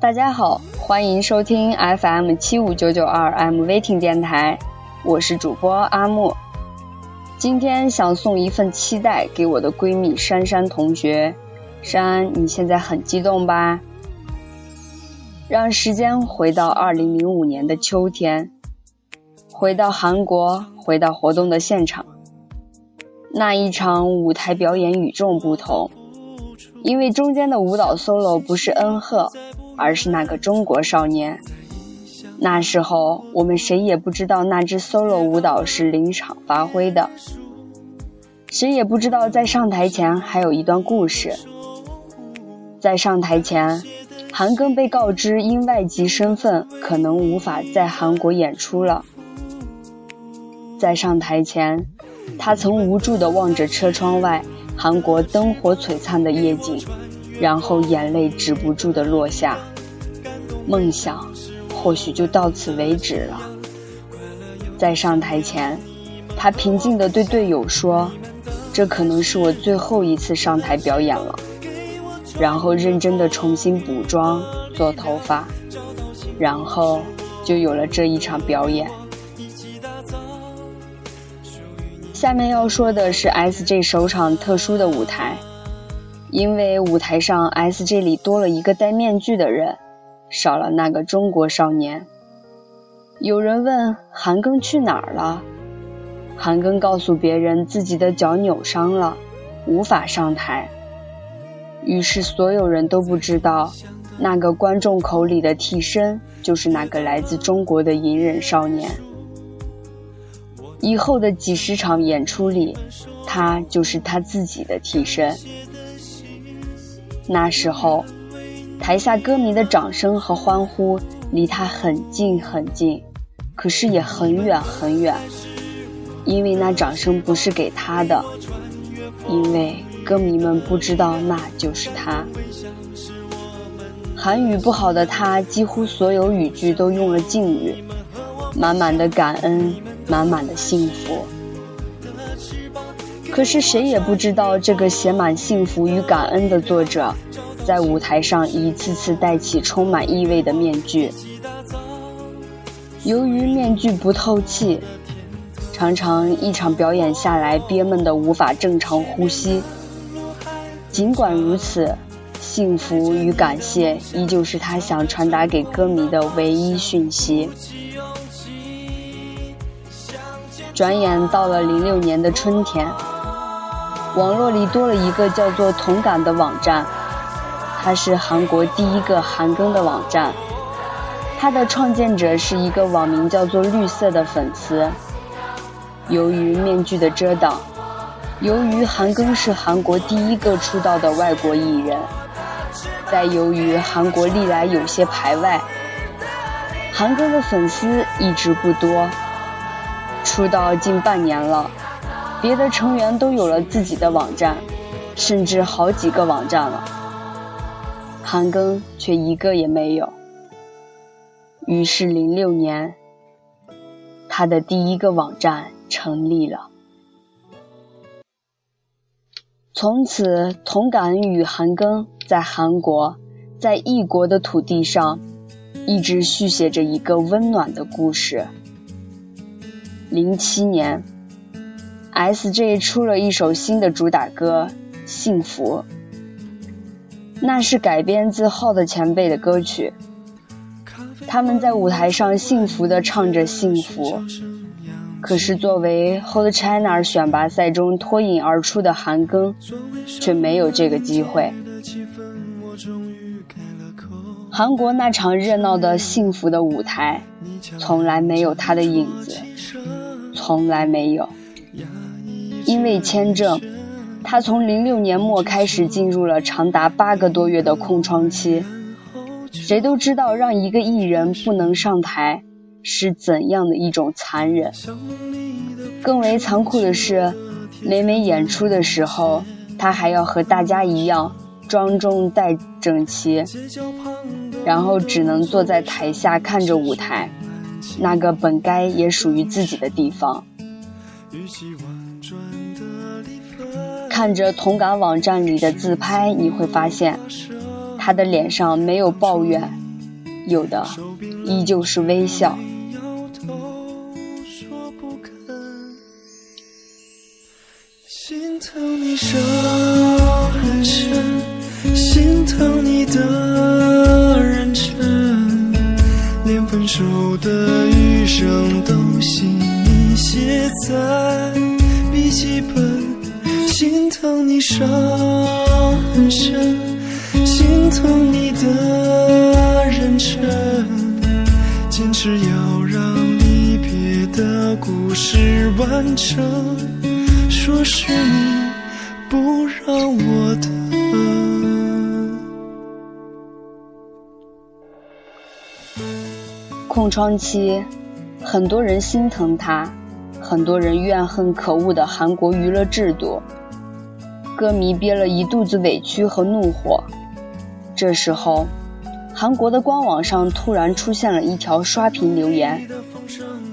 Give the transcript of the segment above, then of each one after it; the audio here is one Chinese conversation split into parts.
大家好，欢迎收听 FM 七五九九二 M Waiting 电台，我是主播阿木。今天想送一份期待给我的闺蜜珊珊同学。珊，你现在很激动吧？让时间回到二零零五年的秋天，回到韩国，回到活动的现场。那一场舞台表演与众不同，因为中间的舞蹈 solo 不是恩赫。而是那个中国少年。那时候我们谁也不知道那支 solo 舞蹈是临场发挥的，谁也不知道在上台前还有一段故事。在上台前，韩庚被告知因外籍身份可能无法在韩国演出了。在上台前，他曾无助地望着车窗外韩国灯火璀璨的夜景，然后眼泪止不住的落下。梦想或许就到此为止了。在上台前，他平静地对队友说：“这可能是我最后一次上台表演了。”然后认真地重新补妆、做头发，然后就有了这一场表演。下面要说的是 S.J 首场特殊的舞台，因为舞台上 S.J 里多了一个戴面具的人。少了那个中国少年。有人问韩庚去哪儿了，韩庚告诉别人自己的脚扭伤了，无法上台。于是所有人都不知道，那个观众口里的替身就是那个来自中国的隐忍少年。以后的几十场演出里，他就是他自己的替身。那时候。台下歌迷的掌声和欢呼离他很近很近，可是也很远很远，因为那掌声不是给他的，因为歌迷们不知道那就是他。韩语不好的他，几乎所有语句都用了敬语，满满的感恩，满满的幸福。可是谁也不知道，这个写满幸福与感恩的作者。在舞台上一次次戴起充满意味的面具，由于面具不透气，常常一场表演下来憋闷的无法正常呼吸。尽管如此，幸福与感谢依旧是他想传达给歌迷的唯一讯息。转眼到了零六年的春天，网络里多了一个叫做“同感”的网站。它是韩国第一个韩庚的网站，它的创建者是一个网名叫做“绿色”的粉丝。由于面具的遮挡，由于韩庚是韩国第一个出道的外国艺人，再由于韩国历来有些排外，韩庚的粉丝一直不多。出道近半年了，别的成员都有了自己的网站，甚至好几个网站了。韩庚却一个也没有。于是，零六年，他的第一个网站成立了。从此，同感与韩庚在韩国，在异国的土地上，一直续写着一个温暖的故事。零七年，S.J 出了一首新的主打歌《幸福》。那是改编自 Hot 前辈的歌曲，他们在舞台上幸福地唱着幸福。可是作为 Hot China 选拔赛中脱颖而出的韩庚，却没有这个机会。韩国那场热闹的幸福的舞台，从来没有他的影子，从来没有，因为签证。他从零六年末开始进入了长达八个多月的空窗期。谁都知道，让一个艺人不能上台是怎样的一种残忍。更为残酷的是，每每演出的时候，他还要和大家一样庄重带整齐，然后只能坐在台下看着舞台，那个本该也属于自己的地方。看着同感网站里的自拍，你会发现，他的脸上没有抱怨，有的依旧是微笑。心疼你伤很深，心疼你的认真，连分手的余生都心你写在笔记本。心疼你伤很深，心疼你的认真，坚持要让离别的故事完整。说是你不让我空窗期，很多人心疼他，很多人怨恨可恶的韩国娱乐制度，歌迷憋了一肚子委屈和怒火。这时候，韩国的官网上突然出现了一条刷屏留言：“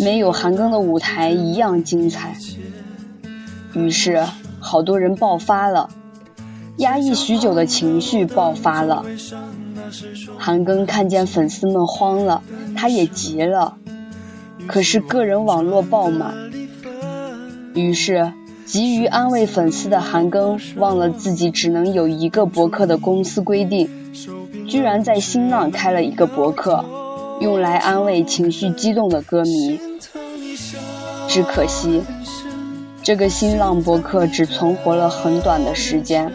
没有韩庚的舞台一样精彩。”于是，好多人爆发了，压抑许久的情绪爆发了。韩庚看见粉丝们慌了，他也急了。可是个人网络爆满，于是急于安慰粉丝的韩庚忘了自己只能有一个博客的公司规定，居然在新浪开了一个博客，用来安慰情绪激动的歌迷。只可惜。这个新浪博客只存活了很短的时间，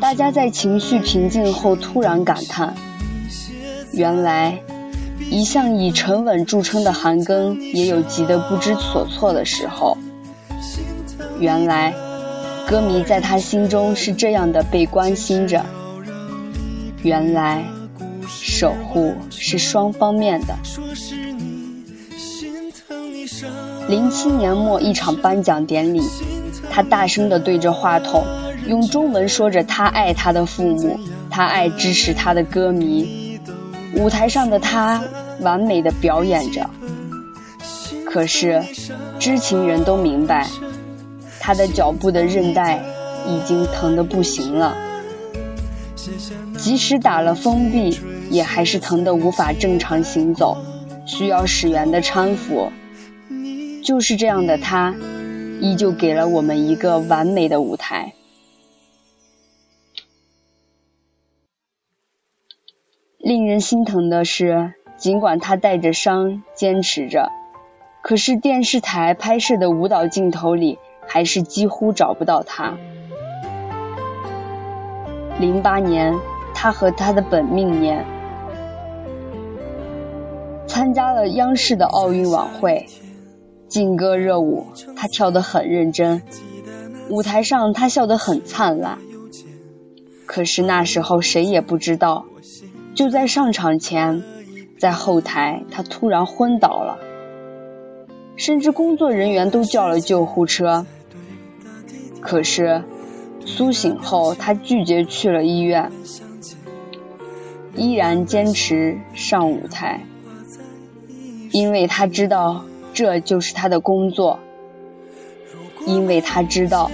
大家在情绪平静后突然感叹：原来，一向以沉稳著称的韩庚也有急得不知所措的时候。原来，歌迷在他心中是这样的被关心着。原来，守护是双方面的。零七年末一场颁奖典礼，他大声地对着话筒，用中文说着他爱他的父母，他爱支持他的歌迷。舞台上的他完美的表演着，可是知情人都明白，他的脚部的韧带已经疼得不行了，即使打了封闭，也还是疼得无法正常行走，需要使员的搀扶。就是这样的他，依旧给了我们一个完美的舞台。令人心疼的是，尽管他带着伤坚持着，可是电视台拍摄的舞蹈镜头里，还是几乎找不到他。零八年，他和他的本命年参加了央视的奥运晚会。劲歌热舞，他跳得很认真。舞台上，他笑得很灿烂。可是那时候谁也不知道，就在上场前，在后台他突然昏倒了，甚至工作人员都叫了救护车。可是苏醒后，他拒绝去了医院，依然坚持上舞台，因为他知道。这就是他的工作，因为他知道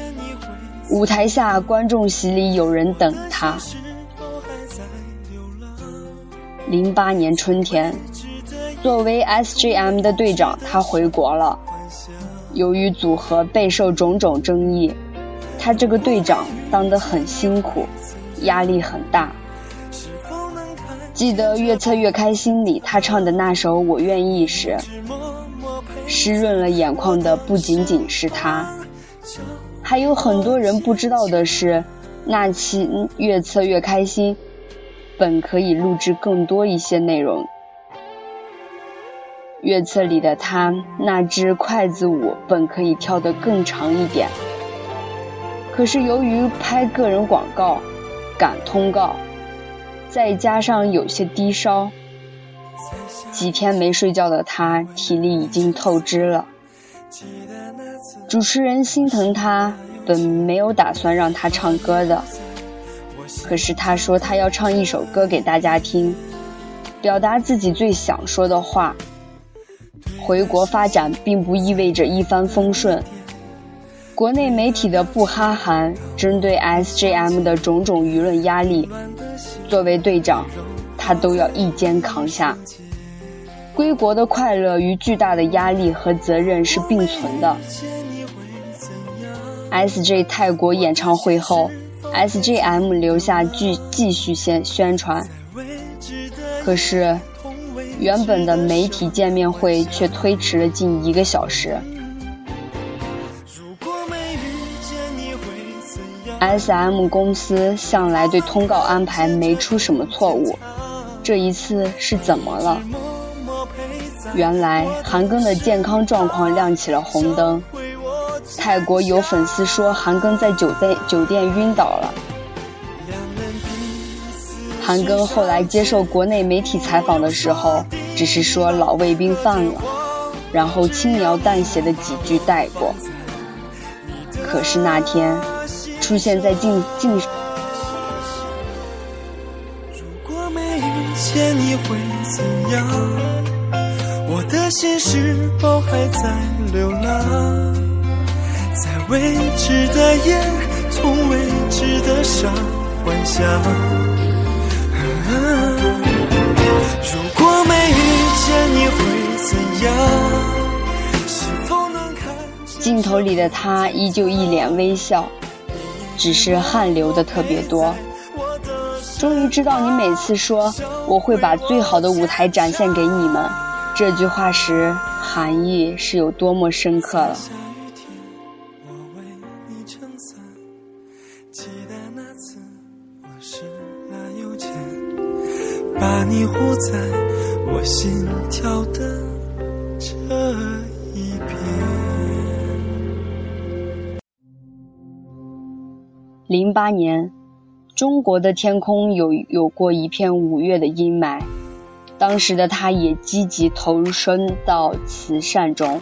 舞台下观众席里有人等他。零八年春天，作为 SJM 的队长，他回国了。由于组合备受种种争议，他这个队长当得很辛苦，压力很大。记得《越策越开心》里他唱的那首《我愿意》时。湿润了眼眶的不仅仅是他，还有很多人不知道的是，那期越测越开心，本可以录制更多一些内容。越策里的他那支筷子舞本可以跳得更长一点，可是由于拍个人广告、赶通告，再加上有些低烧。几天没睡觉的他，体力已经透支了。主持人心疼他，本没有打算让他唱歌的，可是他说他要唱一首歌给大家听，表达自己最想说的话。回国发展并不意味着一帆风顺，国内媒体的不哈韩，针对 SJM 的种种舆论压力，作为队长。他都要一肩扛下。归国的快乐与巨大的压力和责任是并存的。S.J. 泰国演唱会后，S.J.M 留下继继续宣宣传，可是原本的媒体见面会却推迟了近一个小时。S.M 公司向来对通告安排没出什么错误，这一次是怎么了？原来韩庚的健康状况亮起了红灯。泰国有粉丝说韩庚在酒店酒店晕倒了。韩庚后来接受国内媒体采访的时候，只是说老胃病犯了，然后轻描淡写的几句带过。可是那天出现在镜镜。如果没遇见你会怎样？我的心是否还在流浪？在未知的夜，从未知的伤幻想。如果没遇见你会怎样？是否能看镜头里的他依旧一脸微笑，只是汗流的特别多。终于知道你每次说我会把最好的舞台展现给你们。这句话时含义是有多么深刻了。把你护在我心跳的零八年，中国的天空有有过一片五月的阴霾。当时的他也积极投身到慈善中。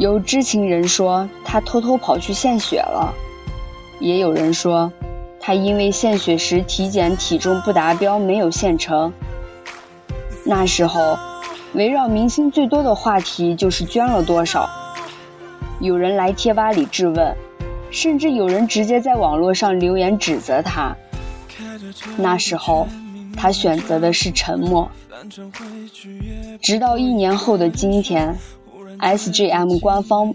有知情人说他偷偷跑去献血了，也有人说他因为献血时体检体重不达标没有献成。那时候，围绕明星最多的话题就是捐了多少。有人来贴吧里质问，甚至有人直接在网络上留言指责他。那时候。他选择的是沉默，直到一年后的今天，SJM 官方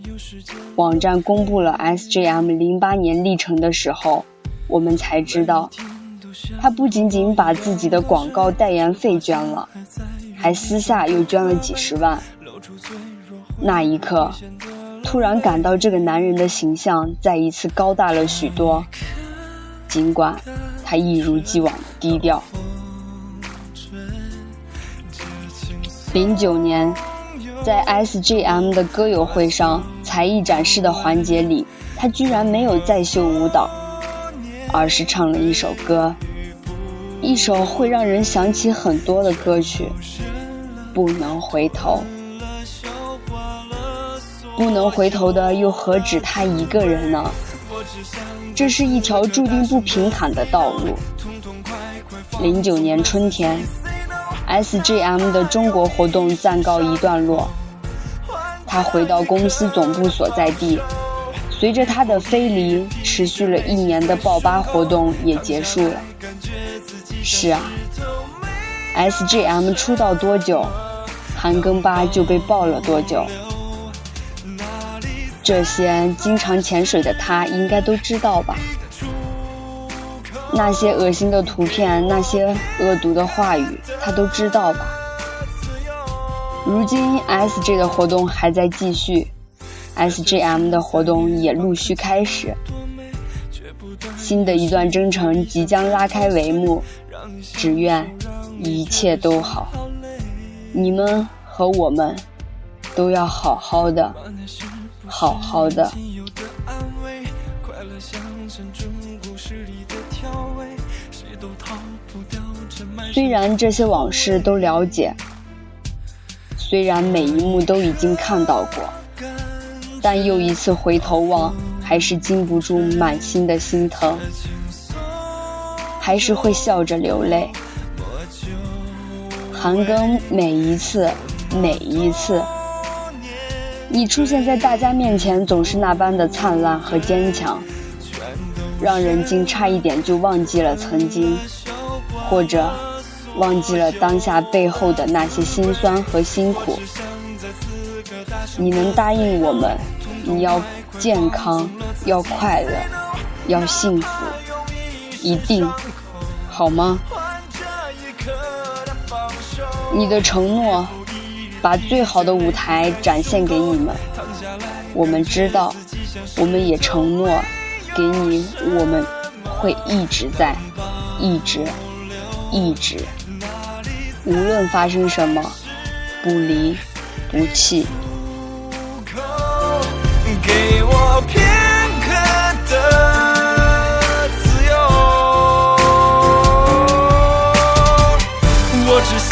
网站公布了 SJM 零八年历程的时候，我们才知道，他不仅仅把自己的广告代言费捐了，还私下又捐了几十万。那一刻，突然感到这个男人的形象再一次高大了许多，尽管他一如既往的低调。零九年，在 SJM 的歌友会上才艺展示的环节里，他居然没有再秀舞蹈，而是唱了一首歌，一首会让人想起很多的歌曲。不能回头，不能回头的又何止他一个人呢？这是一条注定不平坦的道路。零九年春天。SJM 的中国活动暂告一段落，他回到公司总部所在地。随着他的飞离，持续了一年的爆吧活动也结束了。是啊，SJM 出道多久，韩庚吧就被爆了多久。这些经常潜水的他应该都知道吧。那些恶心的图片，那些恶毒的话语，他都知道吧？如今 SJ 的活动还在继续，SJM 的活动也陆续开始，新的一段征程即将拉开帷幕。只愿一切都好，你们和我们都要好好的，好好的。虽然这些往事都了解，虽然每一幕都已经看到过，但又一次回头望，还是禁不住满心的心疼，还是会笑着流泪。韩庚，每一次，每一次，你出现在大家面前，总是那般的灿烂和坚强，让人竟差一点就忘记了曾经。或者忘记了当下背后的那些辛酸和辛苦。你能答应我们，你要健康，要快乐，要幸福，一定，好吗？你的承诺，把最好的舞台展现给你们。我们知道，我们也承诺给你，我们会一直在，一直，一直，无论发生什么，不离不弃。给我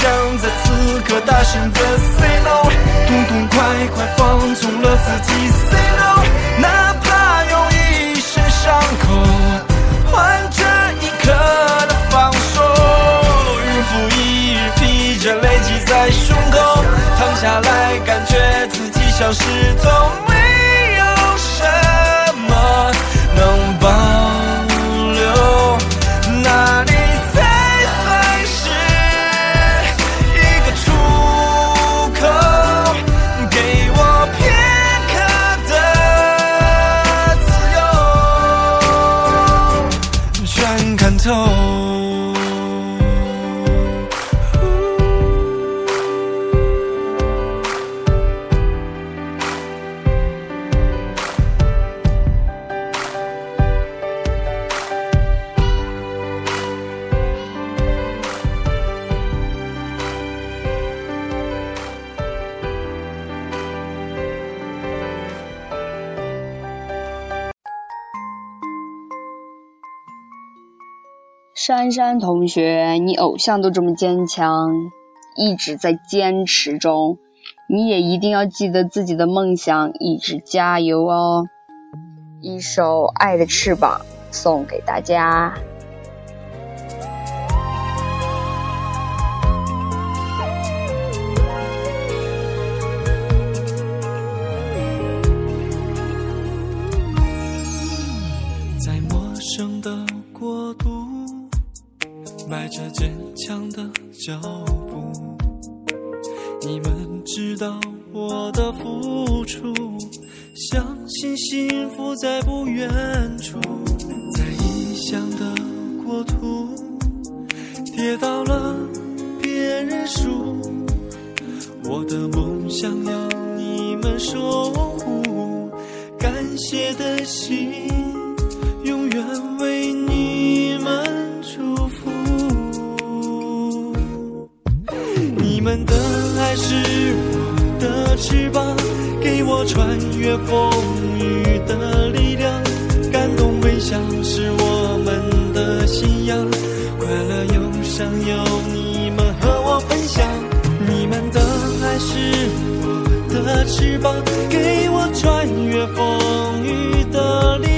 想在此刻大声的 say no，痛痛快快放纵了自己 say no，哪怕用一身伤口换这一刻的放手，日复一日疲倦累积在胸口，躺下来感觉自己消失透。珊珊同学，你偶像都这么坚强，一直在坚持中，你也一定要记得自己的梦想，一直加油哦！一首《爱的翅膀》送给大家。幸福在不远处，在异乡的国土，跌倒了别认输，我的梦想要你们守护，感谢的心永远为你们祝福。你们的爱是我的翅膀，给我穿越风雨的力量。感动微笑是我们的信仰，快乐忧伤有你们和我分享。你们的爱是我的翅膀，给我穿越风雨的力量。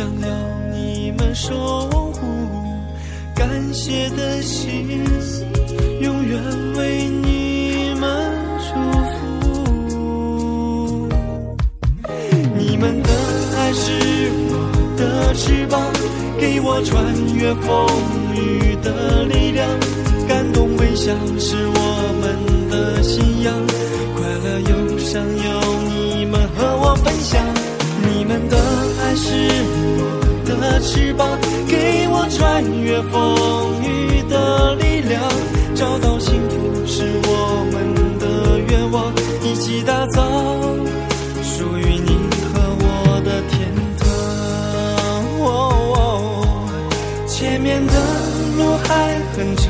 想要你们守护，感谢的心永远为你们祝福。你们的爱是我的翅膀，给我穿越风雨的力量。感动微笑是我们的信仰，快乐忧伤有你们和我分享，你们的爱是的翅膀给我穿越风雨的力量找到幸福是我们的愿望一起打造属于你和我的天堂。前面的路还很长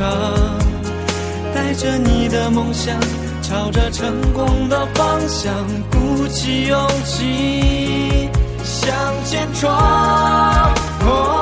带着你的梦想朝着成功的方向鼓起勇气向前闯。Oh.